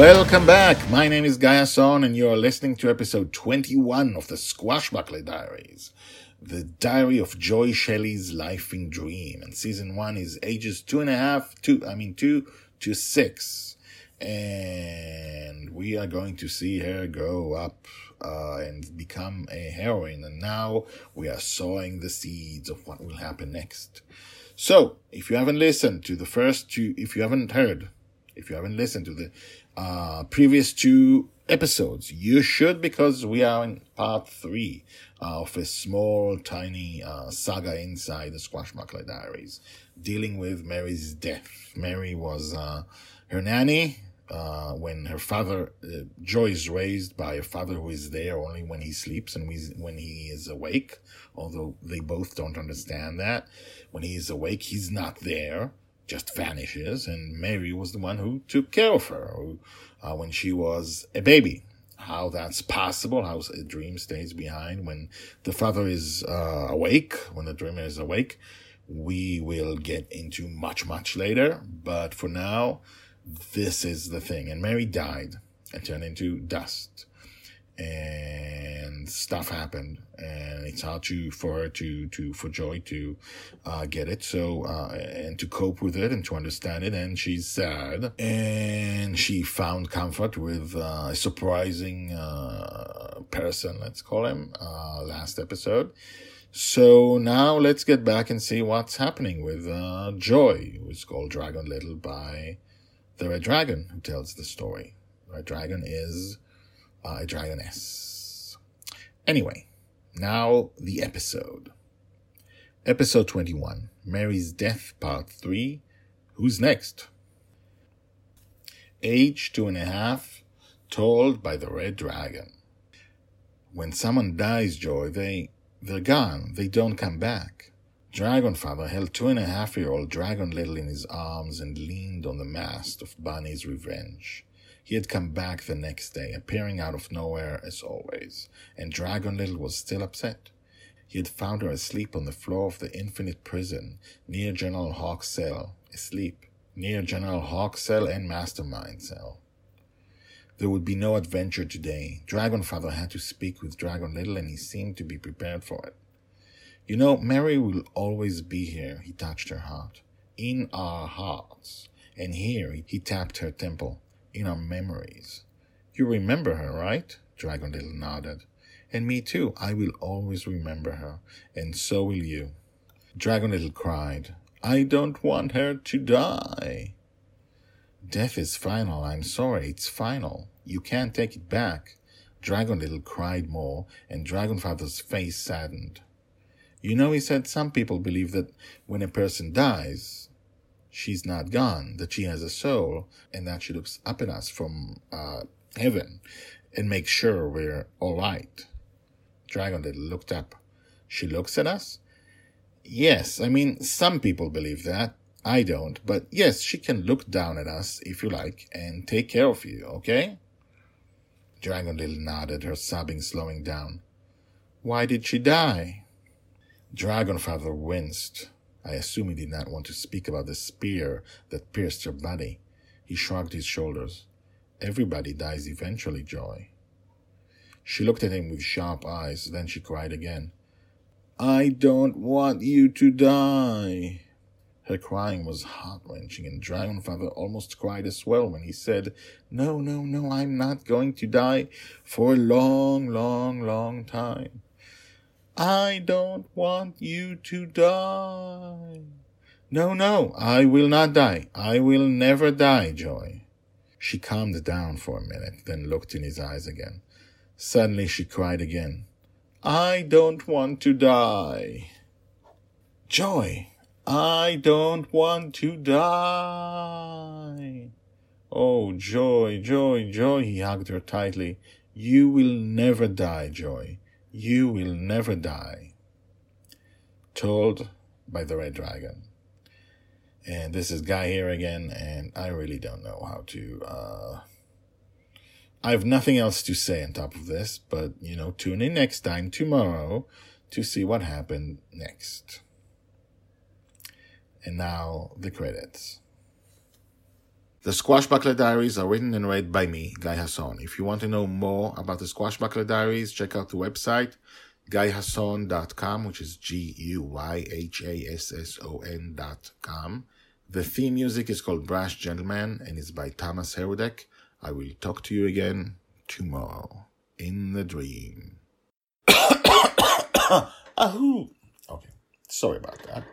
Welcome back. My name is Guy Hasson, and you are listening to episode 21 of the Squashbuckler Diaries, the diary of Joy Shelley's life in dream. And season one is ages two and a half, two, I mean, two to six. And we are going to see her grow up uh, and become a heroine. And now we are sowing the seeds of what will happen next. So, if you haven't listened to the first two, if you haven't heard, if you haven't listened to the uh, previous two episodes. You should because we are in part three of a small, tiny uh, saga inside the Squash Squashbuckler Diaries, dealing with Mary's death. Mary was uh, her nanny uh, when her father, uh, Joy is raised by a father who is there only when he sleeps and when he is awake, although they both don't understand that. When he is awake, he's not there just vanishes, and Mary was the one who took care of her uh, when she was a baby. How that's possible, how a dream stays behind when the father is uh, awake, when the dreamer is awake, we will get into much, much later. But for now, this is the thing. And Mary died and turned into dust and stuff happened and it's hard to for her to to for joy to uh, get it. So uh, and to cope with it and to understand it and she's sad. And she found comfort with uh, a surprising uh, person let's call him uh, last episode. So now let's get back and see what's happening with uh, joy who's called dragon little by the red dragon who tells the story. Red dragon is a dragoness. Anyway, now the episode. Episode 21 Mary's Death, Part 3. Who's next? Age two and a half, told by the Red Dragon. When someone dies, Joy, they, they're gone. They don't come back. Dragonfather held two and a half year old Dragon Little in his arms and leaned on the mast of Bonny's revenge. He had come back the next day, appearing out of nowhere as always, and Dragon Little was still upset. He had found her asleep on the floor of the infinite prison near General Hawk's cell, asleep near General Hawk's cell and Mastermind cell. There would be no adventure today. Dragonfather had to speak with Dragon Little, and he seemed to be prepared for it. You know, Mary will always be here, he touched her heart. In our hearts. And here he tapped her temple in our memories. You remember her, right? Dragon Little nodded. And me too. I will always remember her, and so will you. Dragon Little cried, I don't want her to die. Death is final. I'm sorry. It's final. You can't take it back. Dragon Little cried more, and Dragonfather's face saddened. You know, he said, some people believe that when a person dies, she's not gone, that she has a soul, and that she looks up at us from uh, heaven and makes sure we're all right. Dragon Little looked up. She looks at us? Yes, I mean, some people believe that. I don't, but yes, she can look down at us if you like and take care of you, okay? Dragon Little nodded, her sobbing slowing down. Why did she die? Dragonfather winced. I assume he did not want to speak about the spear that pierced her body. He shrugged his shoulders. Everybody dies eventually, Joy. She looked at him with sharp eyes, then she cried again. I don't want you to die. Her crying was heart wrenching, and Dragonfather almost cried as well when he said, No, no, no, I'm not going to die for a long, long, long time. I don't want you to die. No, no, I will not die. I will never die, Joy. She calmed down for a minute, then looked in his eyes again. Suddenly she cried again. I don't want to die. Joy, I don't want to die. Oh, Joy, Joy, Joy, he hugged her tightly. You will never die, Joy. You will never die. Told by the Red Dragon. And this is Guy here again, and I really don't know how to, uh, I have nothing else to say on top of this, but, you know, tune in next time, tomorrow, to see what happened next. And now, the credits. The Squashbuckler Diaries are written and read by me, Guy Hasson. If you want to know more about the Squashbuckler Diaries, check out the website, guyhasson.com, which is G-U-Y-H-A-S-S-O-N dot com. The theme music is called Brash Gentleman and is by Thomas Herudek. I will talk to you again tomorrow in the dream. Ahoo! Okay, sorry about that.